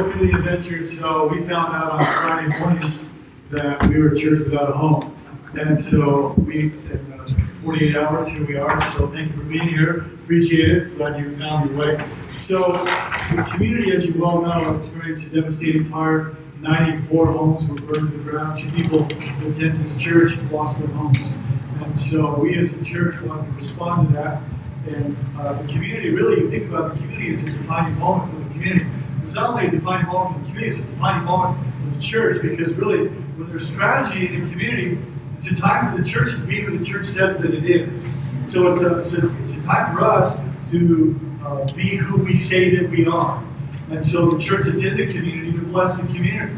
welcome the adventure. So we found out on Friday morning that we were a church without a home. And so we, in uh, 48 hours, here we are. So thank you for being here. Appreciate it. Glad you found your way. So the community, as you well know, experienced a devastating fire. 94 homes were burned to the ground. Two people attended this church lost their homes. And so we as a church want to respond to that. And uh, the community, really, you think about the community as a defining moment for the community. It's not only a defining moment for the community, it's a defining moment for the church because really, when there's tragedy in the community, it's a time for the church to be who the church says that it is. So it's a, it's a, it's a time for us to uh, be who we say that we are. And so the church that's in the community to bless the community.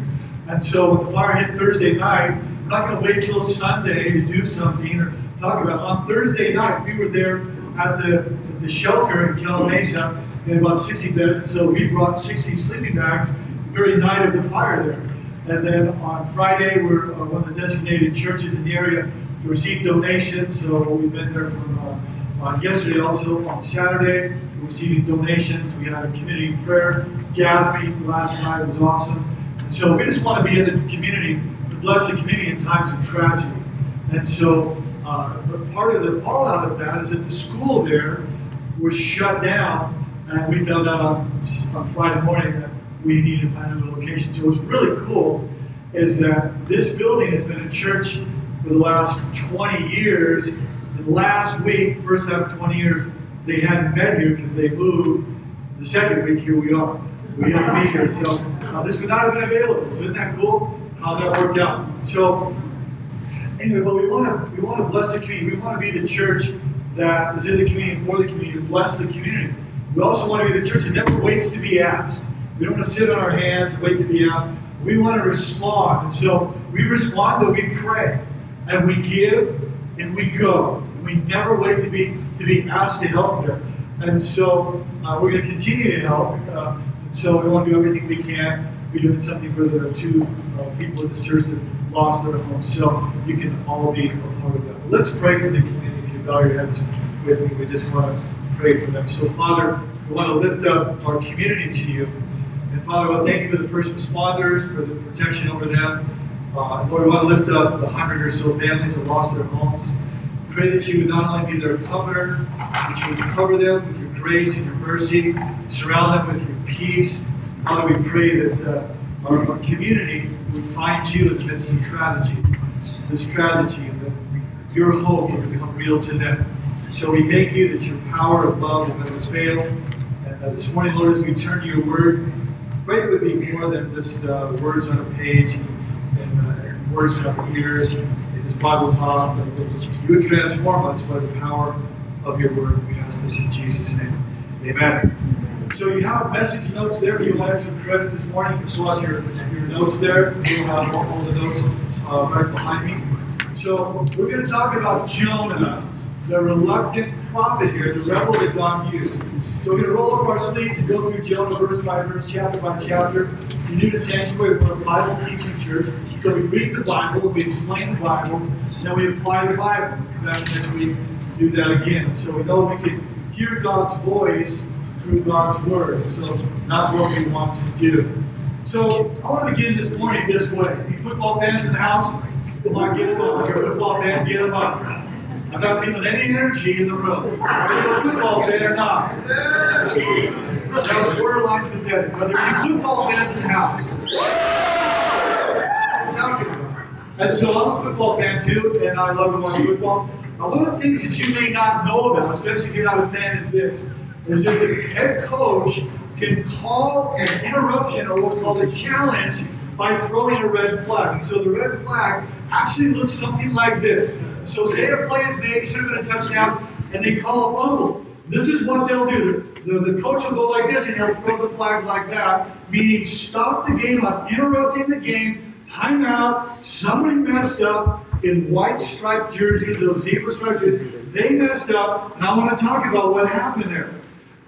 And so when the fire hit Thursday night, we're not going to wait till Sunday to do something or talk about it. On Thursday night, we were there at the, the shelter in Cal In about 60 beds. And so we brought 60 sleeping bags the very night of the fire there. And then on Friday, we're uh, one of the designated churches in the area to receive donations. So we've been there from uh, uh, yesterday also on Saturday, receiving donations. We had a community prayer gathering last night. It was awesome. And so we just want to be in the community to bless the community in times of tragedy. And so uh, but part of the fallout of that is that the school there was shut down, and we found out on, on Friday morning that we needed to find another location. So what's really cool is that this building has been a church for the last 20 years. And last week, first half of 20 years, they hadn't been here because they moved. The second week, here we are. We had to be here. So uh, this would not have been available. So isn't that cool how that worked out? So anyway, but we want to we want to bless the community. We want to be the church that is in the community for the community, to bless the community. We also want to be the church that never waits to be asked. We don't want to sit on our hands and wait to be asked. We want to respond. And so we respond, but we pray. And we give and we go. We never wait to be to be asked to help there. And so uh, we're going to continue to help. Uh, and so we want to do everything we can. We're doing something for the two uh, people in this church that lost their home. So you can all be a part of that. Let's pray for the community. If you bow your heads with me, we just want to pray for them. So, Father, we want to lift up our community to you. And Father, I thank you for the first responders, for the protection over them. Uh, Lord, we want to lift up the hundred or so families that lost their homes. Pray that you would not only be their comforter, that you would cover them with your grace and your mercy, surround them with your peace. Father, we pray that uh, our, our, community would find you in the tragedy, this tragedy, your hope will become real to them. So we thank you that your power of love will never fail. And uh, this morning, Lord, as we turn to your word, pray it would be more than just uh, words on a page and, uh, words in our ears this Bible talk, but you would transform us by the power of your word. We ask this in Jesus' name. Amen. So you have message notes there. If you want some credit this morning, you can pull your, your notes there. You'll have all, all the notes uh, right behind me. So we're going to talk about Jonah, the reluctant prophet here, the rebel that God used. So we're going to roll up our sleeves and go through Jonah verse by verse, chapter by chapter. If you're new to Sanctuary, we're a Bible teaching church. So we read the Bible, we explain the Bible, then we apply the Bible. Then next week, do that again. So we know we can hear God's voice through God's Word. So that's what we want to do. So I want to begin this morning this way. You football fans in the house? Come on, get them up. You're a football fan, get them up. I'm not feeling any energy in the room. Are you a football fan or not? That was borderline pathetic. Are there any football fans in the house? And so I'm a football fan too, and I love to watch football. Now, one of the things that you may not know about, especially if you're not a fan, is this: is that the head coach can call an interruption or what's called a challenge by throwing a red flag. So the red flag actually looks something like this. So say a play is made, should have been a touchdown, and they call a fumble. This is what they'll do. The, the coach will go like this, and he'll throw the flag like that, meaning stop the game. Interrupting the game timeout, somebody messed up in white striped jerseys, those zebra striped jerseys. They messed up, and I want to talk about what happened there.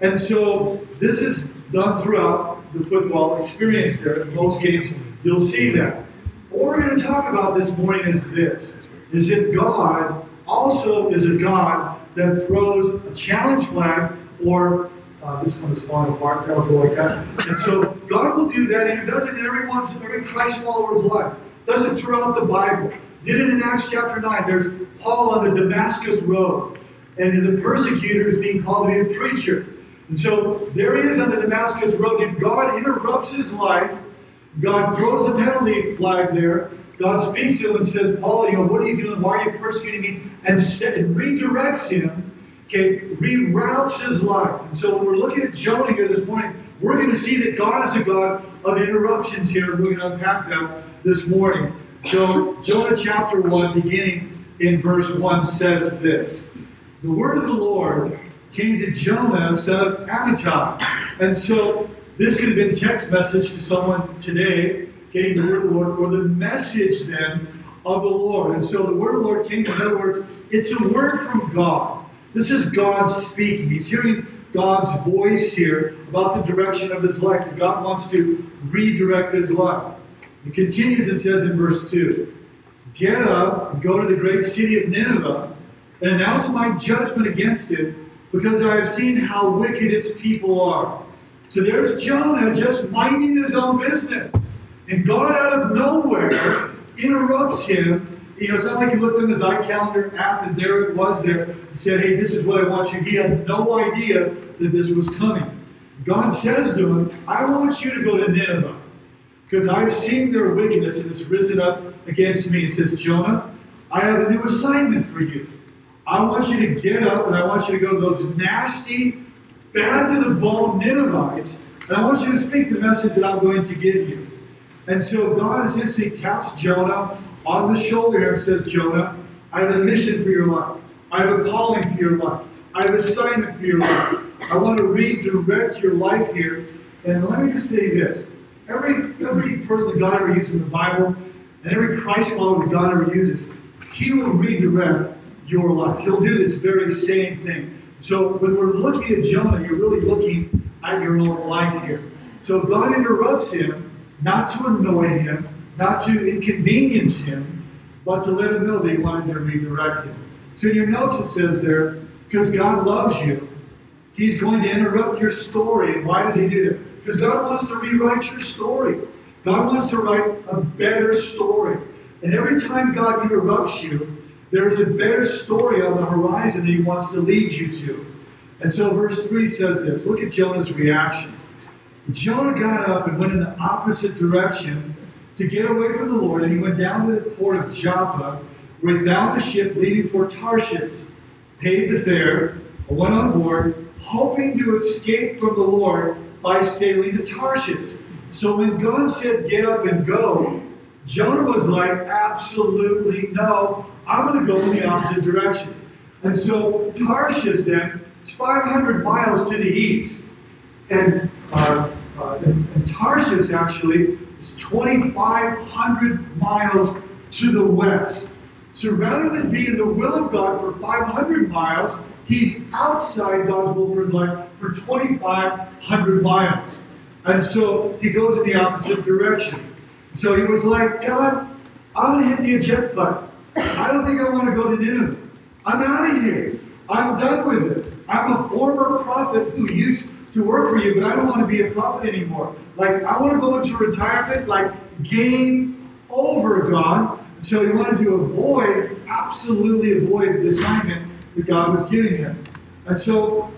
And so this is done throughout the football experience there. In most games, you'll see that. What we're going to talk about this morning is this, is that God also is a God that throws a challenge flag or uh, this one is falling apart, that'll go like that. And so God will do that, and He does it in every everyone's, every Christ follower's life. Does it throughout the Bible. Did it in Acts chapter 9. There's Paul on the Damascus road, and the persecutor is being called to be a preacher. And so there he is on the Damascus road, and God interrupts his life. God throws the penalty flag there. God speaks to him and says, Paul, you know, what are you doing? Why are you persecuting me? And, set, and redirects him, okay, reroutes his life. And so when we're looking at Jonah here this morning, we're going to see that God is a God of interruptions here, and we're going to unpack that this morning. So, Jonah chapter 1, beginning in verse 1, says this The word of the Lord came to Jonah, son of Amittai. And so, this could have been text message to someone today, getting the word of the Lord, or the message then of the Lord. And so, the word of the Lord came, in other words, it's a word from God. This is God speaking. He's hearing God's voice here about the direction of his life. That God wants to redirect his life. It continues and says in verse 2 Get up and go to the great city of Nineveh and announce my judgment against it because I have seen how wicked its people are. So there's Jonah just minding his own business. And God out of nowhere interrupts him. You know, it's not like he looked on his iCalendar app and there it was there and said, Hey, this is what I want you. He had no idea that this was coming. God says to him, I want you to go to Nineveh because I've seen their wickedness and it's risen up against me. It says, Jonah, I have a new assignment for you. I want you to get up and I want you to go to those nasty, bad to the bone Ninevites, and I want you to speak the message that I'm going to give you. And so God essentially taps Jonah on the shoulder and says, Jonah, I have a mission for your life. I have a calling for your life. I have an assignment for your life. I want to redirect your life here. And let me just say this. Every, every person that God ever uses in the Bible, and every Christ follower that God ever uses, He will redirect your life. He'll do this very same thing. So when we're looking at Jonah, you're really looking at your own life here. So God interrupts him, not to annoy him, not to inconvenience him, but to let him know that he wanted to redirect him. So in your notes it says there, because God loves you, He's going to interrupt your story. And why does He do that? Because God wants to rewrite your story. God wants to write a better story. And every time God interrupts you, there is a better story on the horizon that He wants to lead you to. And so verse 3 says this look at Jonah's reaction. Jonah got up and went in the opposite direction to get away from the Lord, and he went down to the port of Joppa, where he found a ship leaving for Tarshish, paid the fare, went on board, hoping to escape from the Lord by sailing to Tarshish. So when God said, Get up and go, Jonah was like, Absolutely no, I'm going to go in the opposite direction. And so Tarshish then is 500 miles to the east. And, uh, uh, and, and Tarshish actually is 2,500 miles to the west. So rather than be in the will of God for 500 miles, he's outside God's will for his life for 2,500 miles. And so he goes in the opposite direction. So he was like, God, I'm going to hit the eject button. I don't think I want to go to Nineveh. I'm out of here. I'm done with this. I'm a former prophet who used to work for you, but I don't want to be a prophet anymore. Like, I want to go into retirement, like, game over, God. So he wanted to avoid, absolutely avoid the assignment that God was giving him. And so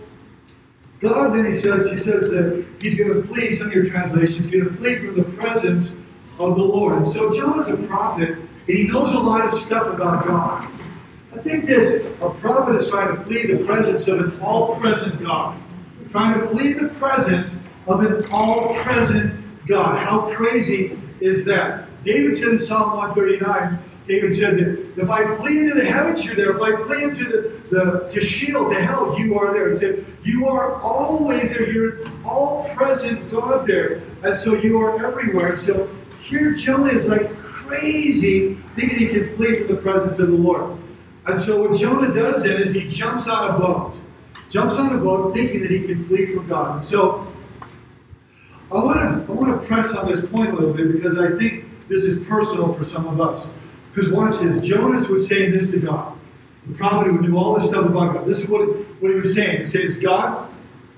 God then he says, he says that he's going to flee, some of your translations, he's going to flee from the presence of the Lord. And so Jonah's a prophet, and he knows a lot of stuff about God. I think this, a prophet is trying to flee the presence of an all-present God. Trying to flee the presence of an all-present God. How crazy is that? David said in Psalm 139, David said that if I flee into the heavens, you're there. If I flee into the, the to Sheol, to hell, you are there. He said, You are always there. You're all present God there. And so you are everywhere. And so here Jonah is like crazy, thinking he can flee from the presence of the Lord. And so what Jonah does then is he jumps on a boat. Jumps on a boat thinking that he can flee from God. And so I want to I want to press on this point a little bit because I think this is personal for some of us. Because watch this. Jonas was saying this to God. The prophet who knew all this stuff about God. This is what, what he was saying. He says, God,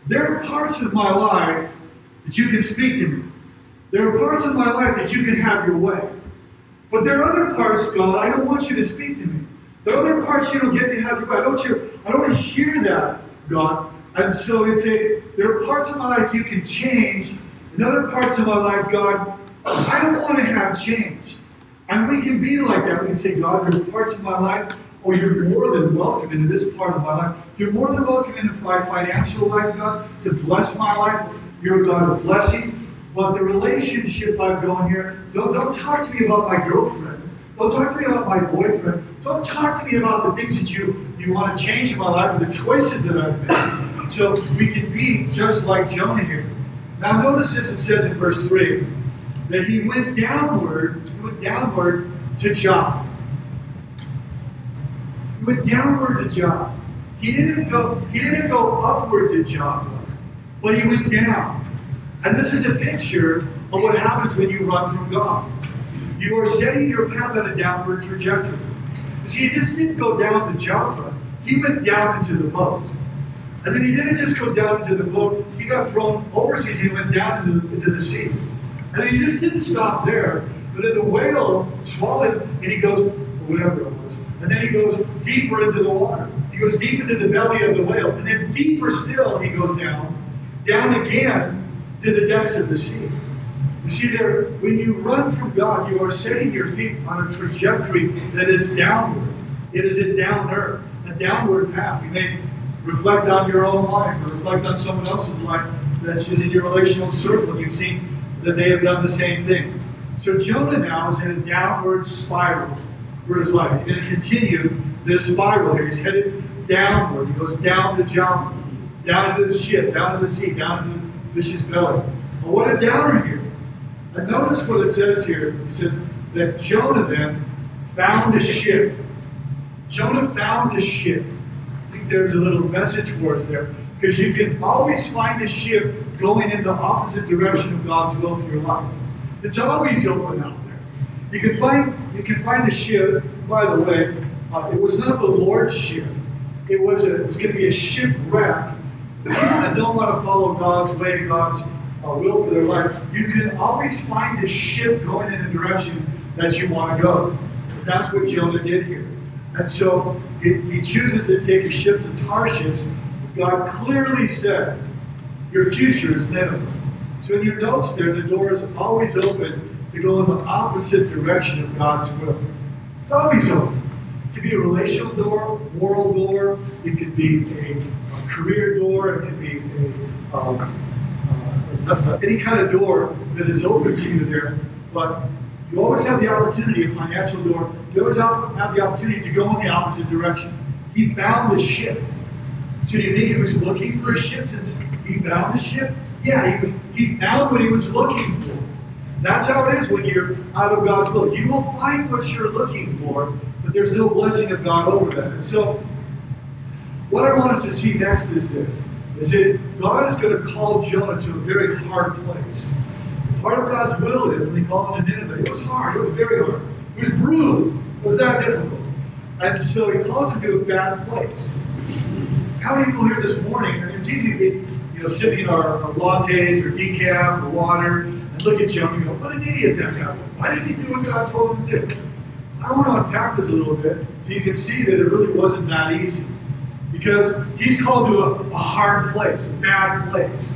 there are parts of my life that you can speak to me. There are parts of my life that you can have your way. But there are other parts, God, I don't want you to speak to me. There are other parts you don't get to have. I don't, you, I don't want to hear that, God. And so it's a, there are parts of my life you can change. In other parts of my life, God, I don't want to have changed. And we can be like that. We can say, God, there's parts of my life, or you're more than welcome into this part of my life. You're more than welcome into my financial life, God, to bless my life. You're a God of blessing. But the relationship I've going here, don't, don't talk to me about my girlfriend. Don't talk to me about my boyfriend. Don't talk to me about the things that you, you want to change in my life or the choices that I've made. So we can be just like Jonah here. Now notice this, it says in verse 3 that he went downward, he went downward to Joppa. He went downward to Joppa. He didn't go, he didn't go upward to Joppa, but he went down. And this is a picture of what happens when you run from God. You are setting your path on a downward trajectory. See, he just didn't go down to Joppa, he went down into the boat. And then he didn't just go down into the boat, he got thrown overseas, he went down into the, into the sea. And then he just didn't stop there, but then the whale swallowed, and he goes, whatever it was. And then he goes deeper into the water. He goes deep into the belly of the whale. And then deeper still, he goes down, down again to the depths of the sea. You see, there, when you run from God, you are setting your feet on a trajectory that is downward. It is a downer, a downward path. You may reflect on your own life or reflect on someone else's life that's just in your relational circle. You've seen that they have done the same thing. So Jonah now is in a downward spiral for his life. He's going to continue this spiral here. He's headed downward. He goes down to Joppa, down to the ship, down to the sea, down to the fish's belly. But what a downer here. And notice what it says here. It says that Jonah then found a ship. Jonah found a ship. I think there's a little message for us there. Because you can always find a ship going in the opposite direction of God's will for your life. It's always open out there. You can find you can find a ship. By the way, uh, it was not the Lord's ship. It was it was going to be a shipwreck. That don't want to follow God's way, God's uh, will for their life, you can always find a ship going in a direction that you want to go. That's what Jonah did here. And so he, he chooses to take a ship to Tarshish. God clearly said, Your future is Nineveh. So in your notes there, the door is always open to go in the opposite direction of God's will. It's always open. Could be a relational door, moral door, it could be a, a career door, it could be a, um, uh, any kind of door that is open to you there. But you always have the opportunity, a financial door, you always have the opportunity to go in the opposite direction. He found the ship. So do you think he was looking for a ship since he found the ship? Yeah, he, he found what he was looking for. That's how it is when you're out of God's will. You will find what you're looking for, there's no blessing of God over that. And so, what I want us to see next is this: is that God is going to call Jonah to a very hard place. Part of God's will is when He called him to Nineveh. It was hard. It was very hard. It was brutal. It was that difficult. And so He calls him to a bad place. How many people here this morning? I mean, it's easy to be, you know, sipping our, our lattes or decaf or water and look at Jonah and go, "What an idiot that guy was! Why didn't he do what God told him to do?" I want to unpack this a little bit so you can see that it really wasn't that easy. Because he's called to a, a hard place, a bad place.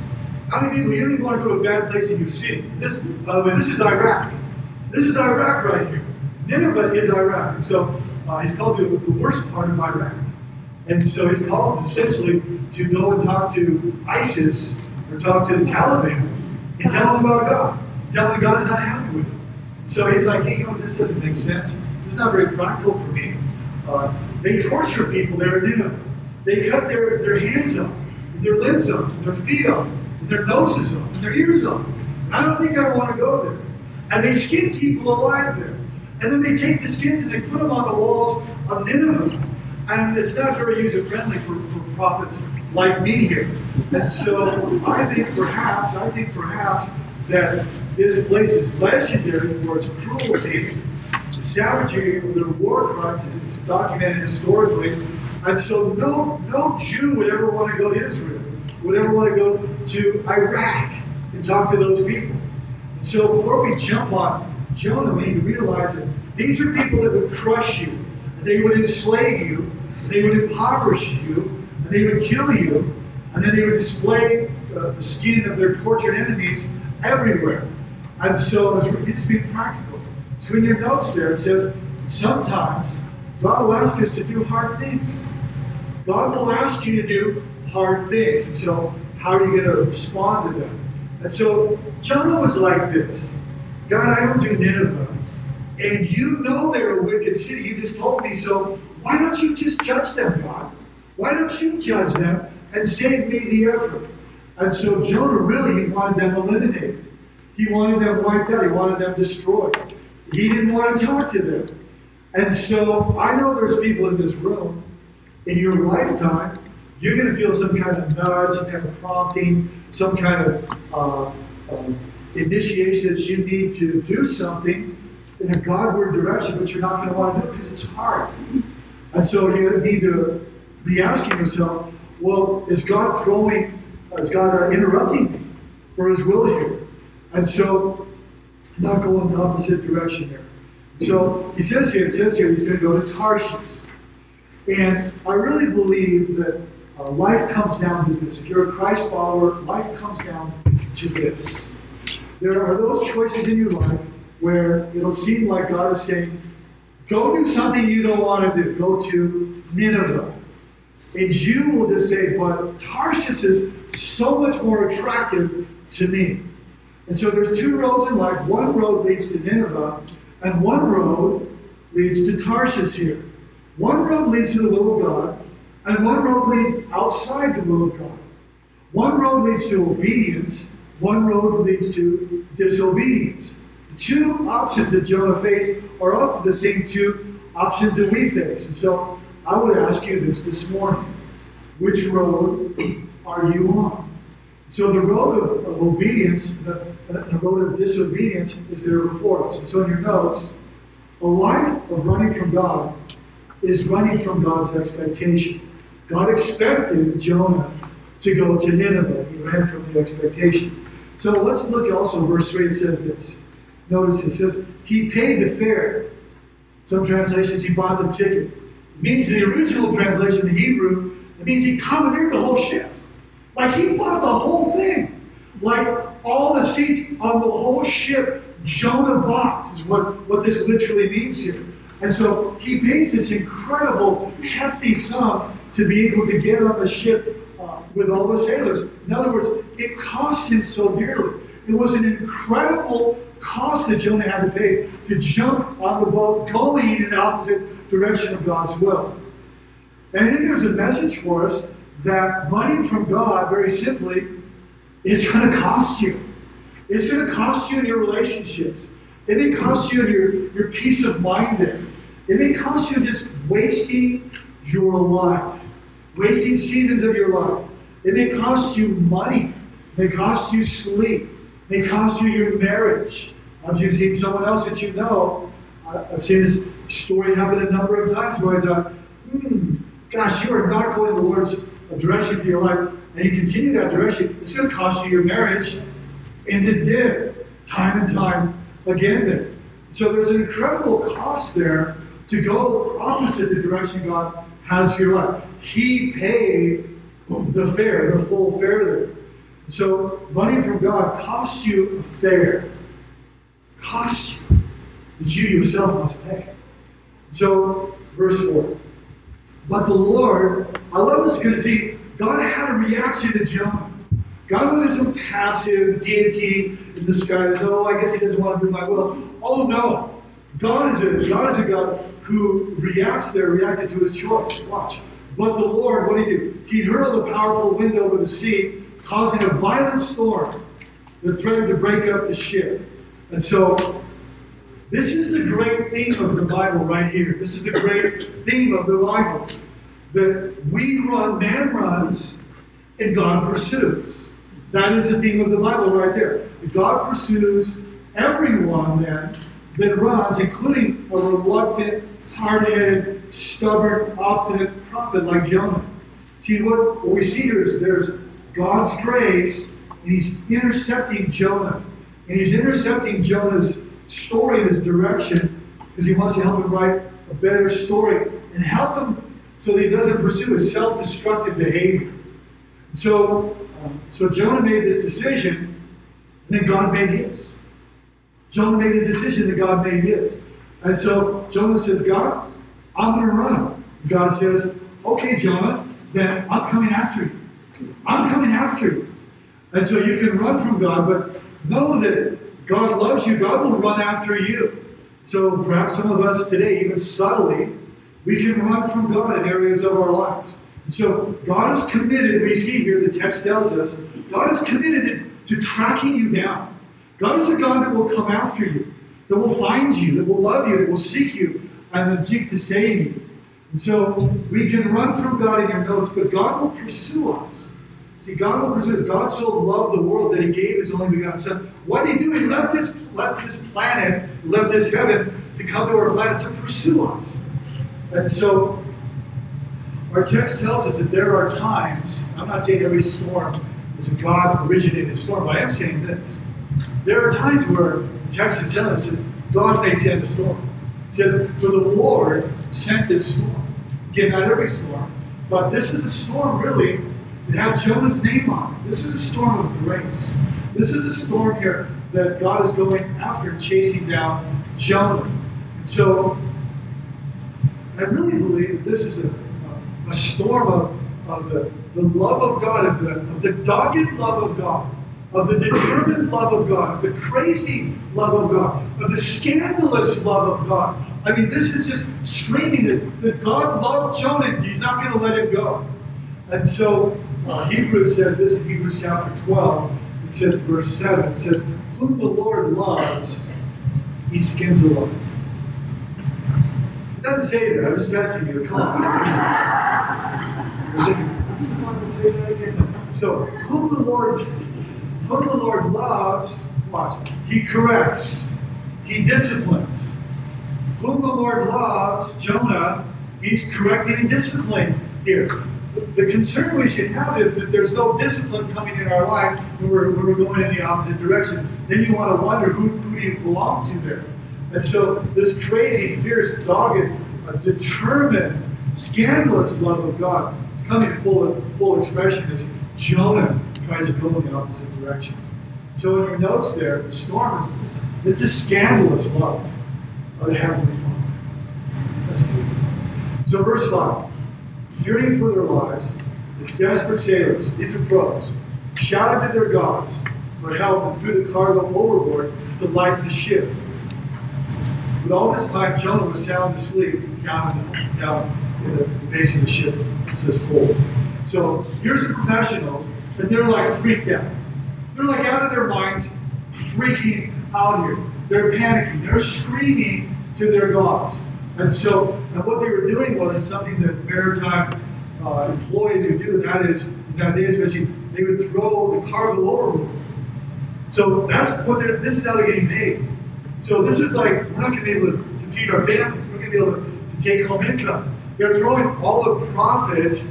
How many people, you don't even want to go to a bad place and you see it? This, by the way, this is Iraq. This is Iraq right here. Nineveh is Iraq. So uh, he's called to the worst part of Iraq. And so he's called essentially to go and talk to ISIS or talk to the Taliban and tell them about God. Tell them God is not happy with them. So he's like, hey, you know, this doesn't make sense. Is not very practical for me. Uh, they torture people there in. They cut their, their hands off, their limbs off, their feet off, their noses off, their ears off. I don't think I want to go there. And they skin people alive there. And then they take the skins and they put them on the walls of Nineveh. And it's not very user friendly for, for prophets like me here. And so I think perhaps, I think perhaps that this place is legendary for its cruelty, savagery of their war crimes is documented historically. And so no, no Jew would ever want to go to Israel. would ever want to go to Iraq and talk to those people. So before we jump on Jonah, we need to realize that these are people that would crush you, they would enslave you, they would impoverish you, and they would kill you, and then they would display uh, the skin of their tortured enemies everywhere. And so it's being practical. So in your notes there, it says, sometimes God will ask us to do hard things. God will ask you to do hard things. And so, how are you going to respond to them? And so, Jonah was like this God, I don't do Nineveh. And you know they're a wicked city. You just told me so. Why don't you just judge them, God? Why don't you judge them and save me the effort? And so Jonah really wanted them eliminated. He wanted them wiped out. He wanted them destroyed. He didn't want to talk to them. And so I know there's people in this room in your lifetime, you're going to feel some kind of nudge, some kind of prompting, some kind of uh, uh, initiation that you need to do something in a Godward direction, but you're not going to want to do it because it's hard. And so you need to be asking yourself, well, is God throwing, is God uh, interrupting me for His will here? And so, not going the opposite direction here. So he says here, it says here, he's going to go to Tarshish. And I really believe that uh, life comes down to this. If you're a Christ follower, life comes down to this. There are those choices in your life where it'll seem like God is saying, go do something you don't want to do. Go to Nineveh. And you will just say, but Tarshish is so much more attractive to me. And so there's two roads in life. One road leads to Nineveh, and one road leads to Tarshish here. One road leads to the will of God, and one road leads outside the will of God. One road leads to obedience, one road leads to disobedience. The two options that Jonah faced are often the same two options that we face. And so I would ask you this this morning which road are you on? So the road of, of obedience, the, the road of disobedience is there before us. And so in your notes, a life of running from God is running from God's expectation. God expected Jonah to go to Nineveh. He ran from the expectation. So let's look also verse 3 it says this. Notice it says, He paid the fare. Some translations, he bought the ticket. It means the original translation, the Hebrew, it means he commandeered the whole ship. Like he bought the whole thing. Like all the seats on the whole ship, Jonah bought, is what, what this literally means here. And so he pays this incredible, hefty sum to be able to get on the ship uh, with all the sailors. In other words, it cost him so dearly. It was an incredible cost that Jonah had to pay to jump on the boat going in the opposite direction of God's will. And I think there's a message for us that money from God, very simply, is going to cost you. It's going to cost you in your relationships. It may cost you in your, your peace of mind there. It may cost you just wasting your life, wasting seasons of your life. It may cost you money. It may cost you sleep. It may cost you your marriage. I've seen someone else that you know. I've seen this story happen a number of times where I thought, hmm, gosh, you are not going in the Lord's direction for your life, and you continue that direction, it's going to cost you your marriage. And it did, time and time again. Then. So there's an incredible cost there to go opposite the direction God has for your life. He paid the fare, the full fare there. So money from God costs you a fare. Costs you that you yourself must pay. So, verse 4. But the Lord, I love this because see, God had a reaction to Jonah. God wasn't some passive deity in the sky oh, I guess he doesn't want to do my will. Oh no. God is a God is a God who reacts there, reacted to his choice. Watch. But the Lord, what did he do? He hurled a powerful wind over the sea, causing a violent storm that threatened to break up the ship. And so this is the great theme of the Bible right here. This is the great theme of the Bible. That we run, man runs, and God pursues. That is the theme of the Bible right there. God pursues everyone then that runs, including a reluctant, hard-headed, stubborn, obstinate prophet like Jonah. See, what, what we see here is there's God's grace, and he's intercepting Jonah. And he's intercepting Jonah's story and his direction because he wants to help him write a better story and help him so that he doesn't pursue a self destructive behavior. So, um, so Jonah made this decision, and then God made his. Jonah made his decision, and God made his. And so Jonah says, God, I'm going to run. God says, Okay, Jonah, then I'm coming after you. I'm coming after you. And so you can run from God, but know that God loves you. God will run after you. So perhaps some of us today, even subtly, we can run from God in areas of our lives. So God is committed, we see here, the text tells us, God is committed to tracking you down. God is a God that will come after you, that will find you, that will love you, that will seek you, and then seek to save you. And so we can run from God in your notes, but God will pursue us. See, God will pursue us. God so loved the world that He gave His only begotten Son. What did He do? He left His left His planet, left His heaven to come to our planet to pursue us. And so our text tells us that there are times. I'm not saying every storm is a God originated storm, but I am saying this. There are times where the text is telling us that God may send a storm. It says, For the Lord sent this storm. Again, not every storm, but this is a storm really that had Jonah's name on it. This is a storm of grace. This is a storm here that God is going after and chasing down Jonah. And so I really believe this is a, a, a storm of, of the, the love of God, of the, of the dogged love of God, of the determined love of God, of the crazy love of God, of the scandalous love of God. I mean, this is just screaming that, that God loved Jonah. He's not going to let him go. And so uh, Hebrews says this in Hebrews chapter 12. It says, verse 7, it says, Whom the Lord loves, he skins alive. Doesn't say that. I was testing you. Come on. Does someone say that again? So, whom the Lord, whom the Lord loves, watch, he corrects, he disciplines whom the Lord loves, Jonah, he's correcting and disciplining here. The concern we should have is that there's no discipline coming in our life when we're, when we're going in the opposite direction. Then you want to wonder who, who do you belong to there? And so this crazy, fierce, dogged, uh, determined, scandalous love of God is coming full, full expression as Jonah tries to go in the opposite direction. So in your notes there, the storm is it's, it's a scandalous love of the Heavenly Father. That's beautiful. So, verse 5 Fearing for their lives, the desperate sailors, these are pros, shouted to their gods for help and threw the cargo overboard to lighten the ship. But all this time, Jonah was sound asleep down, down in the base of the ship. Says hold. So here's the professionals, and they're like freaked out. They're like out of their minds, freaking out here. They're panicking. They're screaming to their gods. And so, and what they were doing was something that maritime uh, employees would do, and that is, they would throw the cargo overboard. So that's what they're, this is how they're getting paid. So this is like, we're not going to be able to, feed our families. We're going to be able to, take home income. They're throwing all the profit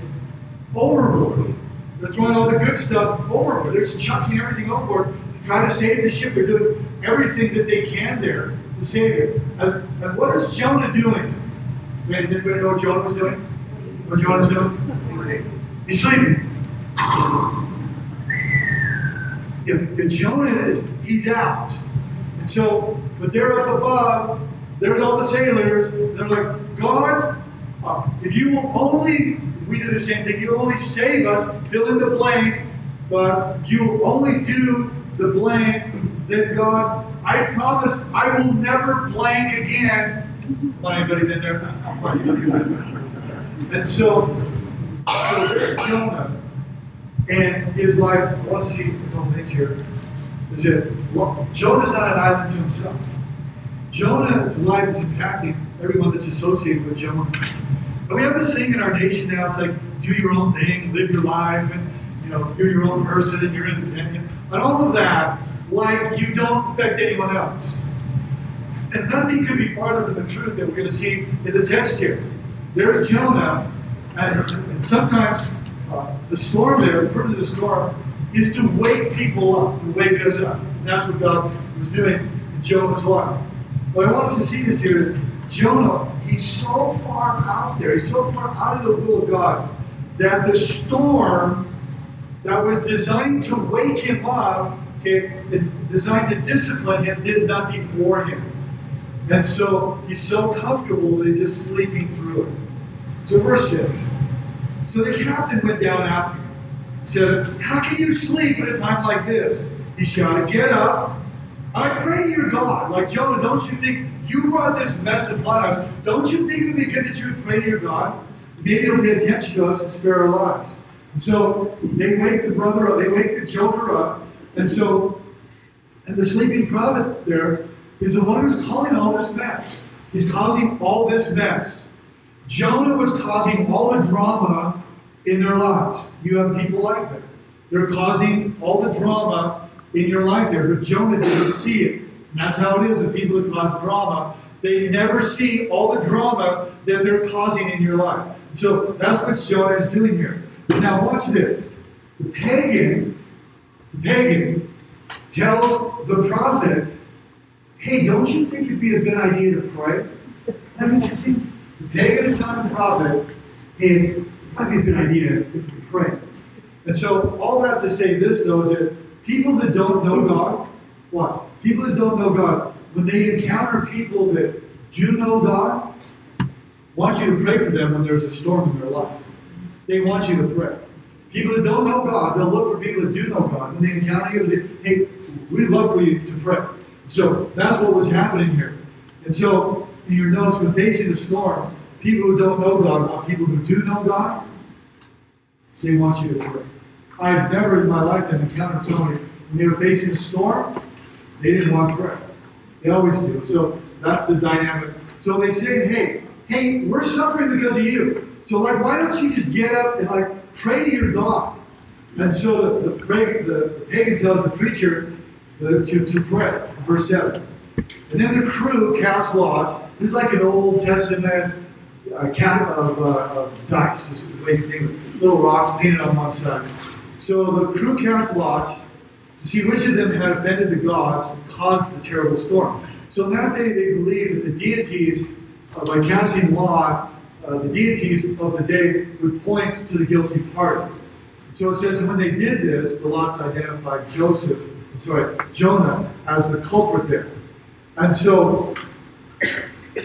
overboard. They're throwing all the good stuff overboard. They're just chucking everything overboard to try to save the ship. They're doing everything that they can there to save it. And, and what is Jonah doing? Does anybody know what Jonah was doing? What Jonah's doing? He's sleeping. If, if Jonah is, he's out. And so, but they're up above, there's all the sailors, they're like, God, uh, if you will only, we do the same thing, you only save us, fill in the blank, but you only do the blank, then God, I promise I will never blank again. Anybody been there? and so, so there's Jonah and his life. I want to see a here. Is well, Jonah's not an island to himself. Jonah's life is impacting everyone that's associated with Jonah. And we have this thing in our nation now. It's like do your own thing, live your life, and you know you're your own person and you're independent, and all of that. Like you don't affect anyone else. And nothing could be farther from the truth that we're going to see in the text here. There's Jonah, and, and sometimes uh, the storm there, the purpose of the storm, is to wake people up, to wake us up. And that's what God was doing in Jonah's life. But I want us to see this here. Jonah, he's so far out there, he's so far out of the will of God that the storm that was designed to wake him up, okay, designed to discipline him, did nothing for him. And so he's so comfortable that he's just sleeping through it. So verse 6. So the captain went down after him. Says, How can you sleep at a time like this? He shouted, Get up. I pray to your God. Like Jonah, don't you think you brought this mess upon us? Don't you think it would be good that you would pray to your God? Maybe he'll pay attention to us and spare our lives. And so they wake the brother up, they wake the joker up. And so, and the sleeping prophet there is the one who's causing all this mess. He's causing all this mess. Jonah was causing all the drama in their lives. You have people like that. They're causing all the drama in your life there, but Jonah didn't see it. And that's how it is with people that cause drama. They never see all the drama that they're causing in your life. So that's what Jonah is doing here. Now watch this. The pagan, the pagan tells the prophet, hey, don't you think it'd be a good idea to pray? Haven't you seen? The pagan is telling the prophet, it might be a good idea if we pray. And so all that to say this though is that people that don't know God, what? People that don't know God, when they encounter people that do know God, want you to pray for them when there's a storm in their life. They want you to pray. People that don't know God, they'll look for people that do know God. When they encounter you, they say, hey, we'd love for you to pray. So that's what was happening here. And so in your notes, when facing the storm, people who don't know God want people who do know God, they want you to pray. I've never in my lifetime encountered somebody when they were facing a storm, they didn't want to pray. They always do. So that's the dynamic. So they say, hey, hey, we're suffering because of you. So like, why don't you just get up and like pray to your God? And so the, the, the, the pagan tells the preacher uh, to, to pray, verse 7. And then the crew cast lots. Is like an Old Testament uh, cap of, uh, of dice, is the way you think of little rocks painted on one side. So the crew cast lots to see which of them had offended the gods and caused the terrible storm. So that day they believed that the deities, uh, by casting lot, uh, the deities of the day would point to the guilty party. So it says when they did this, the lots identified Joseph, sorry, Jonah as the culprit there. And so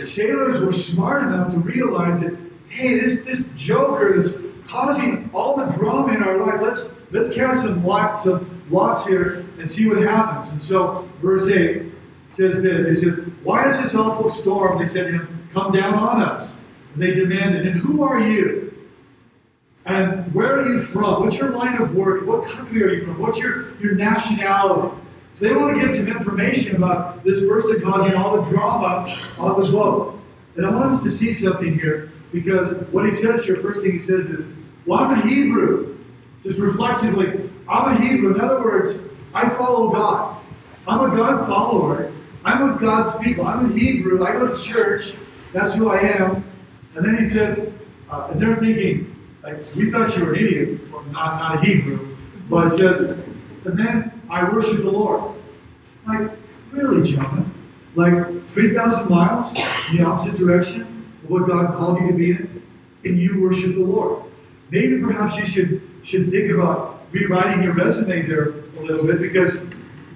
sailors were smart enough to realize that, hey, this, this joker is causing all the drama in our life. Let's let's cast some lots some lots here and see what happens. And so verse 8 says this. They said, Why does this awful storm, they said to him, come down on us? And they demanded, And who are you? And where are you from? What's your line of work? What country are you from? What's your, your nationality? So they want to get some information about this person causing all the drama on the boat. And I want us to see something here because what he says here, first thing he says is, Well, I'm a Hebrew. Just reflexively, I'm a Hebrew. In other words, I follow God. I'm a God follower. I'm with God's people. I'm a Hebrew. I go to church. That's who I am. And then he says, uh, and they're thinking, like, we thought you were an idiot, well, not, not a Hebrew. But it says, and then I worship the Lord. Like, really, Jonah? Like 3,000 miles in the opposite direction of what God called you to be in, and you worship the Lord. Maybe perhaps you should, should think about rewriting your resume there a little bit because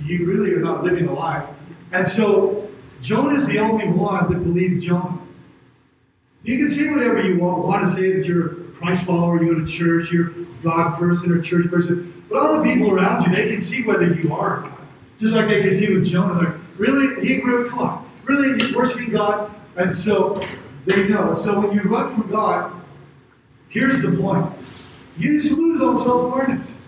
you really are not living a life. And so, Jonah is the only one that believed Jonah. You can say whatever you want, want to say that you're a Christ follower, you go to church, you're a God person or church person. But all the people around you, they can see whether you are Just like they can see with Jonah. Like, really? Hebrew? Come on. Really? You're worshiping God? And so they know. So when you run from God, here's the point. You just lose all self-awareness.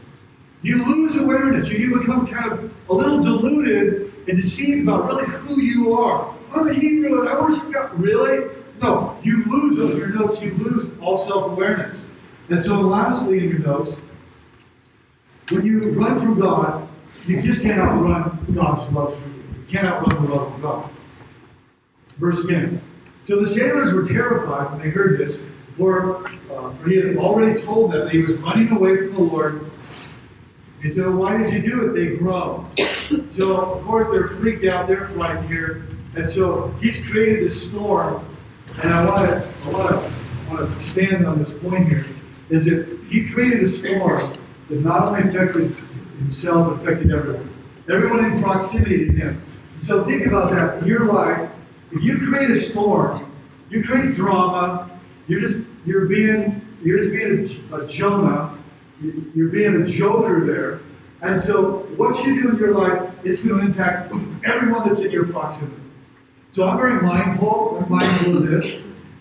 You lose awareness. You become kind of a little deluded and deceived about really who you are. I'm a Hebrew and I worship God. Really? No, you lose those. Your notes, you lose all self awareness. And so, lastly, in your notes, when you run from God, you just can't outrun God's love for you. You can't outrun the love of God. Verse 10. So the sailors were terrified when they heard this. For, uh, for he had already told them that he was running away from the Lord. He said, well, why did you do it? They groaned. So, of course, they're freaked out, they're frightened here. And so he's created this storm. And I want to I want to, I want to expand on this point here. Is that he created a storm that not only affected himself, affected everyone. Everyone in proximity to him. So think about that. In your life, if you create a storm, you create drama, you're just you're being you're just being a, a Jonah, you're being a joker there. And so what you do in your life is going to impact everyone that's in your proximity. So I'm very mindful, I'm mindful of this,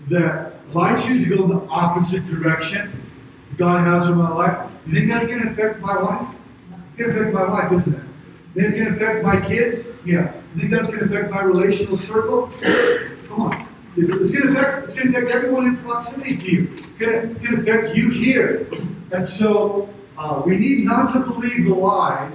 that if I choose to go in the opposite direction God has for my life, you think that's going to affect my life? It's going to affect my life, isn't it? Think it's going to affect my kids? Yeah. You think that's going to affect my relational circle? Come on. It's going to affect, it's going to affect everyone in proximity to you. It's going to, it's going to affect you here. And so uh, we need not to believe the lie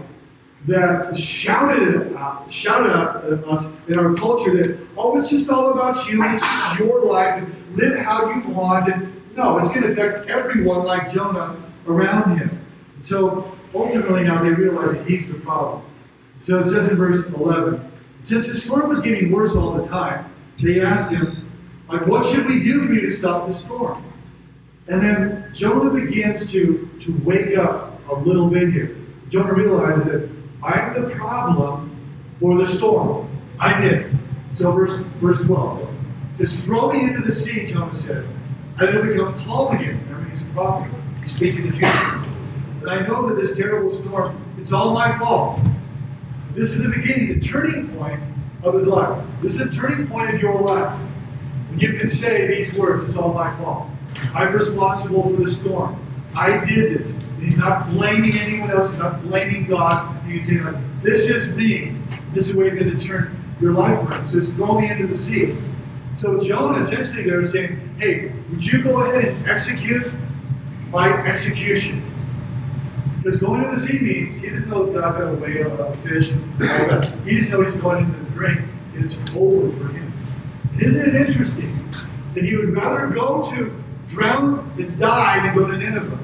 that shouted out, shouted out at us in our culture that, oh, it's just all about you, it's your life, live how you want. And no, it's going to affect everyone like Jonah around him. So ultimately now they realize that he's the problem. So it says in verse 11, since the storm was getting worse all the time, they asked him, like, what should we do for you to stop the storm? And then Jonah begins to, to wake up a little bit here. Jonah realizes that I'm the problem for the storm. I did. So verse, verse 12. Just throw me into the sea, Jonah said. And then become calm again. Remember, he's a prophet. He's speaking the future. But I know that this terrible storm, it's all my fault. This is the beginning, the turning point of his life. This is the turning point of your life. When you can say these words, it's all my fault. I'm responsible for the storm. I did it. And He's not blaming anyone else. He's not blaming God. He's saying, like, this is me. This is where you're going to turn your life around. So just throw me into the sea. So Jonah essentially there is saying, hey, would you go ahead and execute my execution? Because going to the sea means he doesn't know God's got a whale, uh, a fish, and all that. He just knows he's going into the drink, and it's over for him. And isn't it interesting that he would rather go to drown than die than go to Nineveh?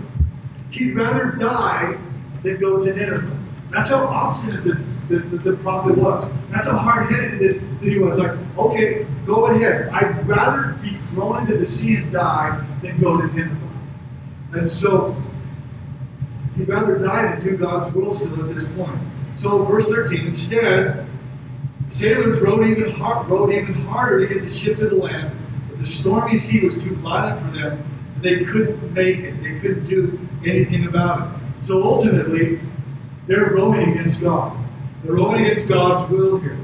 He'd rather die than go to Nineveh. That's how obstinate the, the, the, the prophet was. That's how hard headed that, that he was. Like, okay, go ahead. I'd rather be thrown into the sea and die than go to Nineveh. And so he'd rather die than do God's will still at this point. So verse 13, instead, sailors rowed even, hard, rowed even harder to get the ship to the land, but the stormy sea was too violent for them. They couldn't make it. They couldn't do anything about it. So ultimately, they're rowing against God. They're rowing against God's will here.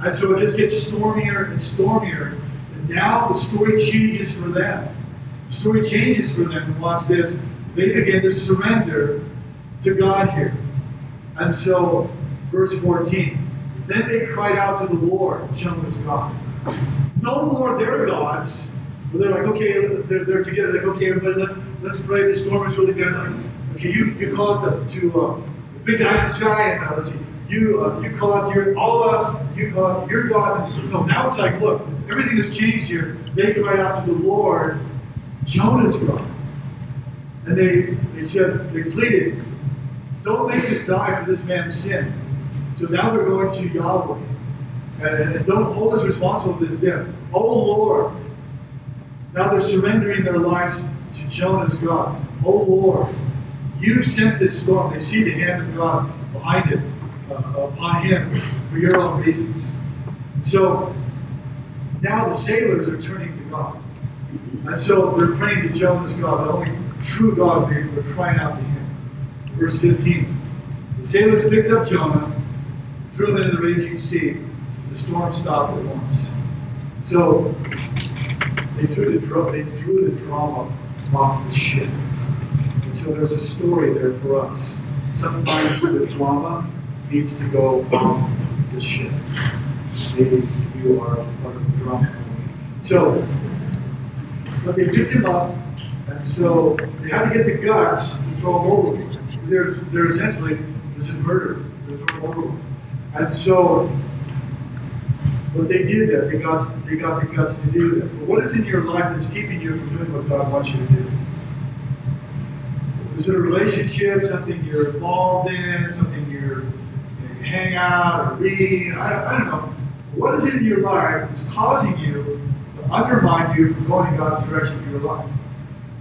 And so it just gets stormier and stormier. And now the story changes for them. The story changes for them. And watch this. They begin to surrender to God here. And so, verse 14. Then they cried out to the Lord, Jonah's God. No more their gods. But they're like, okay, they're, they're together. Like, okay, everybody, let's let's pray. The storm is really good. Like, okay, you, you call it the, to uh, the big guy in the sky, and uh, let's see, you uh, you call out to your Allah, you call out to your God. And, no, now it's like, look, everything has changed here. They cried out to the Lord, Jonah's God, and they they said they pleaded, don't make us die for this man's sin. So now they're going to Yahweh. And, and don't hold us responsible for this death. Oh Lord. Now they're surrendering their lives to Jonah's God. Oh Lord, you sent this storm. They see the hand of God behind it, Uh, upon him, for your own reasons. So now the sailors are turning to God. And so they're praying to Jonah's God, the only true God. They're crying out to him. Verse 15. The sailors picked up Jonah, threw him into the raging sea. The storm stopped at once. So they threw the they threw the drama off the ship. And so there's a story there for us. Sometimes the drama needs to go off this ship. Maybe you are part of the drama. So, but they picked him up, and so they had to get the guts to throw him over. They're, they're essentially, this is murder. They're throwing him over. And so But they did that. They got, they got the guts to do that. But what is in your life that's keeping you from doing what God wants you to do? Is it a relationship, something you're involved in, something hang out or reading? I, I don't know. What is in your life that's causing you to undermine you from going in God's direction for your life?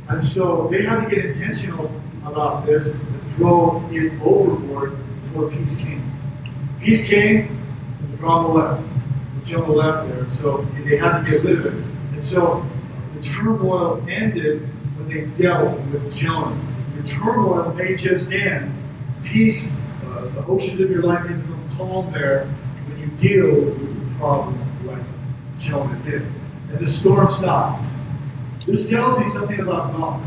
And so they had to get intentional about this and throw it overboard before peace came. Peace came, the the left, the the left there. So they had to get rid of it. And so the turmoil ended when they dealt with Jonah. The turmoil may just end. Peace, uh, the oceans of your life become calm there when you deal with the problem like Jonah did. And the storm stopped. This tells me something about God.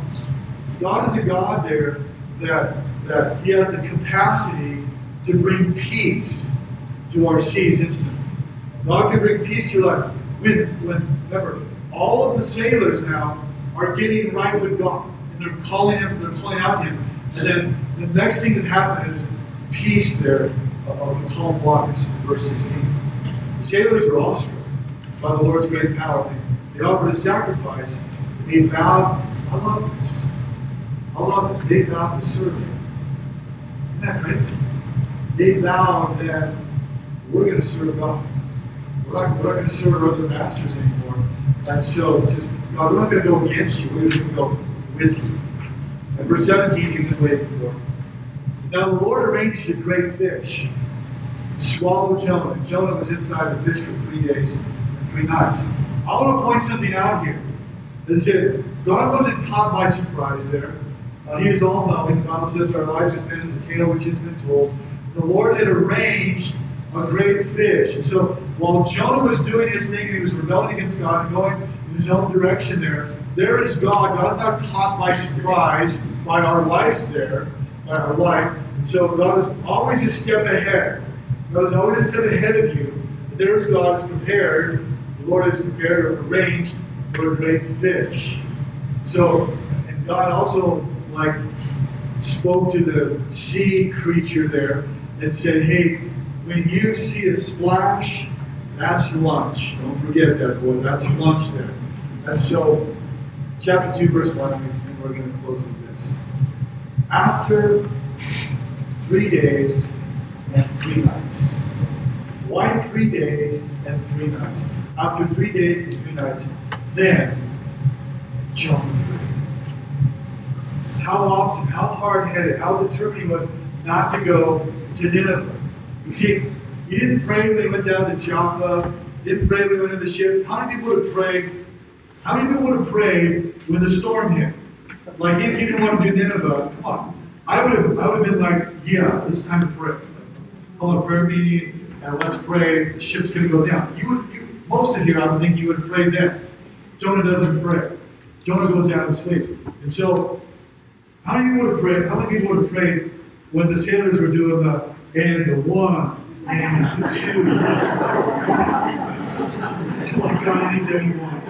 God is a God there that, that He has the capacity to bring peace to our seas instantly. God can bring peace to your life. When, when, remember, all of the sailors now are getting right with God. And they're calling Him, they're calling out to Him. And then the next thing that happened is peace there of the calm waters, verse 16. The sailors were awestruck by the Lord's great power. They offered a sacrifice they vowed, I love this. I love this. They vowed to serve Him. Isn't that great? They vowed that we're going to serve God. We're not, we're not going to serve other masters anymore. And so it says, God, we're not going to go against you. We're going to go with you. And verse 17, you can wait for. Now the Lord arranged a great fish swallow Jonah. Jonah was inside the fish for three days and three nights. I want to point something out here. They said, God wasn't caught by surprise there. Uh, he is all knowing. The Bible says our been as a tale which has been told. The Lord had arranged a great fish. And so while Jonah was doing his thing and he was rebelling against God and going in his own direction there, there is God. God's not caught by surprise by our lives there, our life. And so God is always a step ahead. God is always a step ahead of you. There's God is prepared. The Lord has prepared or arranged for a great fish. So, and God also like spoke to the sea creature there and said, "Hey, when you see a splash, that's lunch. Don't forget that, boy. That's lunch there." And so, chapter two, verse one, and we're going to close with. After three days and three nights. Why three days and three nights? After three days and three nights, then Jonah How obstinate, how hard headed, how determined he was not to go to Nineveh. You see, he didn't pray when he went down to Joppa, didn't pray when he went in the ship. How many people would have prayed? How many people would have prayed when the storm hit? Like if he didn't want to do Nineveh, come on. I would have I would have been like, yeah, this time to pray. Call a prayer meeting and let's pray. The ship's gonna go down. You would you, most of you, I would think you would prayed then. Jonah doesn't pray. Jonah goes down and sleeps. And so, how many people would have prayed? How many people would have prayed when the sailors were doing the and the one and the two? like God, anything you want.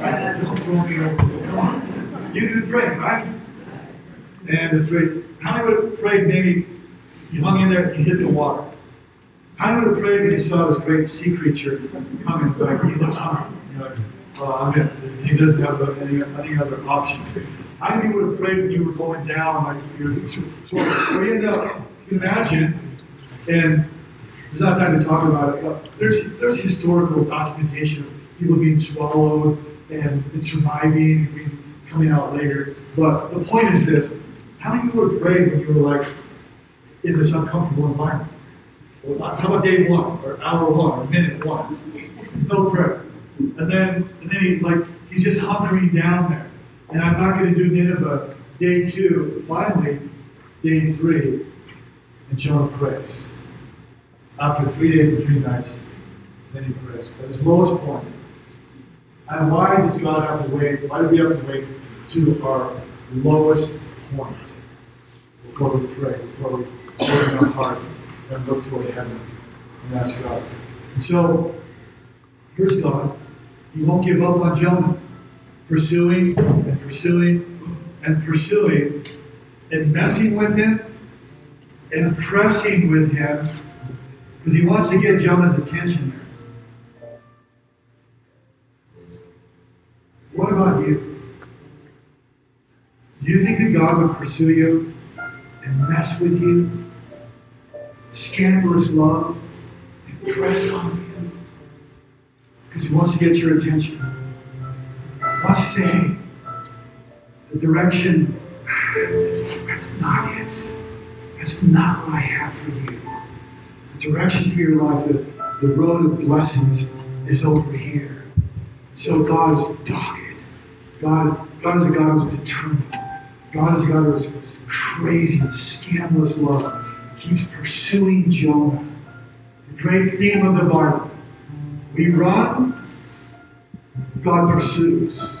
Right? Don't throw me over. Come on. You can pray, right? And the three. How many would have prayed maybe you hung in there and you hit the water? How many would have prayed when you saw this great sea creature coming? It's like he looks hungry. You're like, well, I mean, he doesn't have any, any other options. How many would have prayed when you were going down, like you so, so we end up, imagine, and there's not time to talk about it, but there's, there's historical documentation of people being swallowed and, and surviving and coming out later. But the point is this how many people would have prayed when you were like in this uncomfortable environment? Well, how about day one, or hour one, or minute one? No prayer. And then, and then he like he's just hunkering down there. And I'm not going to do Nineveh. Day two, finally, day three, and Jonah prays. After three days and three nights, then he prays. At his lowest point. And why does God have to wait? Why do we have to wait to our lowest point before we pray, before we open our heart and look toward heaven and ask God? And so, here's God. He won't give up on Jonah. Pursuing and pursuing and pursuing and messing with him and pressing with him because he wants to get Jonah's attention What about you? Do you think that God would pursue you and mess with you? Scandalous love and press on you? Because He wants to get your attention. He wants to say, hey, the direction, that's, that's not it. That's not what I have for you. The direction for your life, the, the road of blessings is over here. So God is dogged. God, God is a God who's determined. God is a God who's crazy and scandalous love. He keeps pursuing Jonah. The great theme of the Bible. We run, God pursues.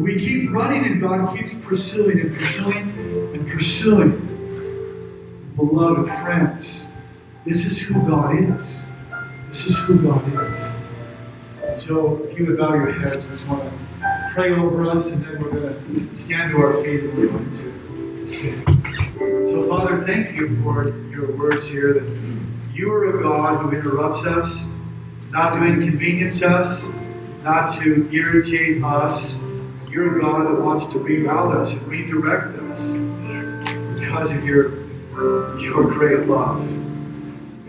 We keep running and God keeps pursuing and pursuing and pursuing. Beloved friends, this is who God is. This is who God is. So if you would bow your heads, this to pray over us and then we're going to stand to our feet and we're going to sing. So, Father, thank you for your words here that you are a God who interrupts us, not to inconvenience us, not to irritate us. You're a God that wants to reroute us and redirect us because of your, your great love.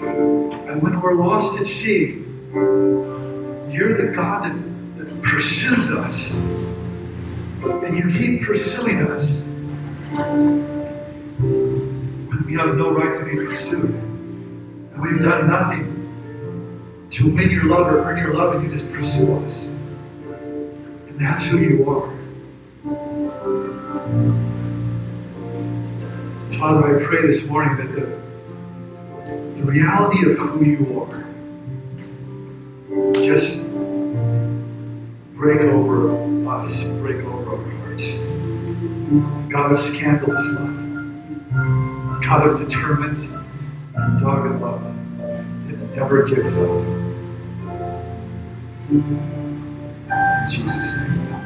And when we're lost at sea, you're the God that, that pursues us. And you keep pursuing us when we have no right to be pursued. And we've done nothing to win your love or earn your love, and you just pursue us. And that's who you are. Father, I pray this morning that the, the reality of who you are just break over us, break over our hearts. God of scandalous love, God of determined and dogged love that never gives up. In Jesus' name.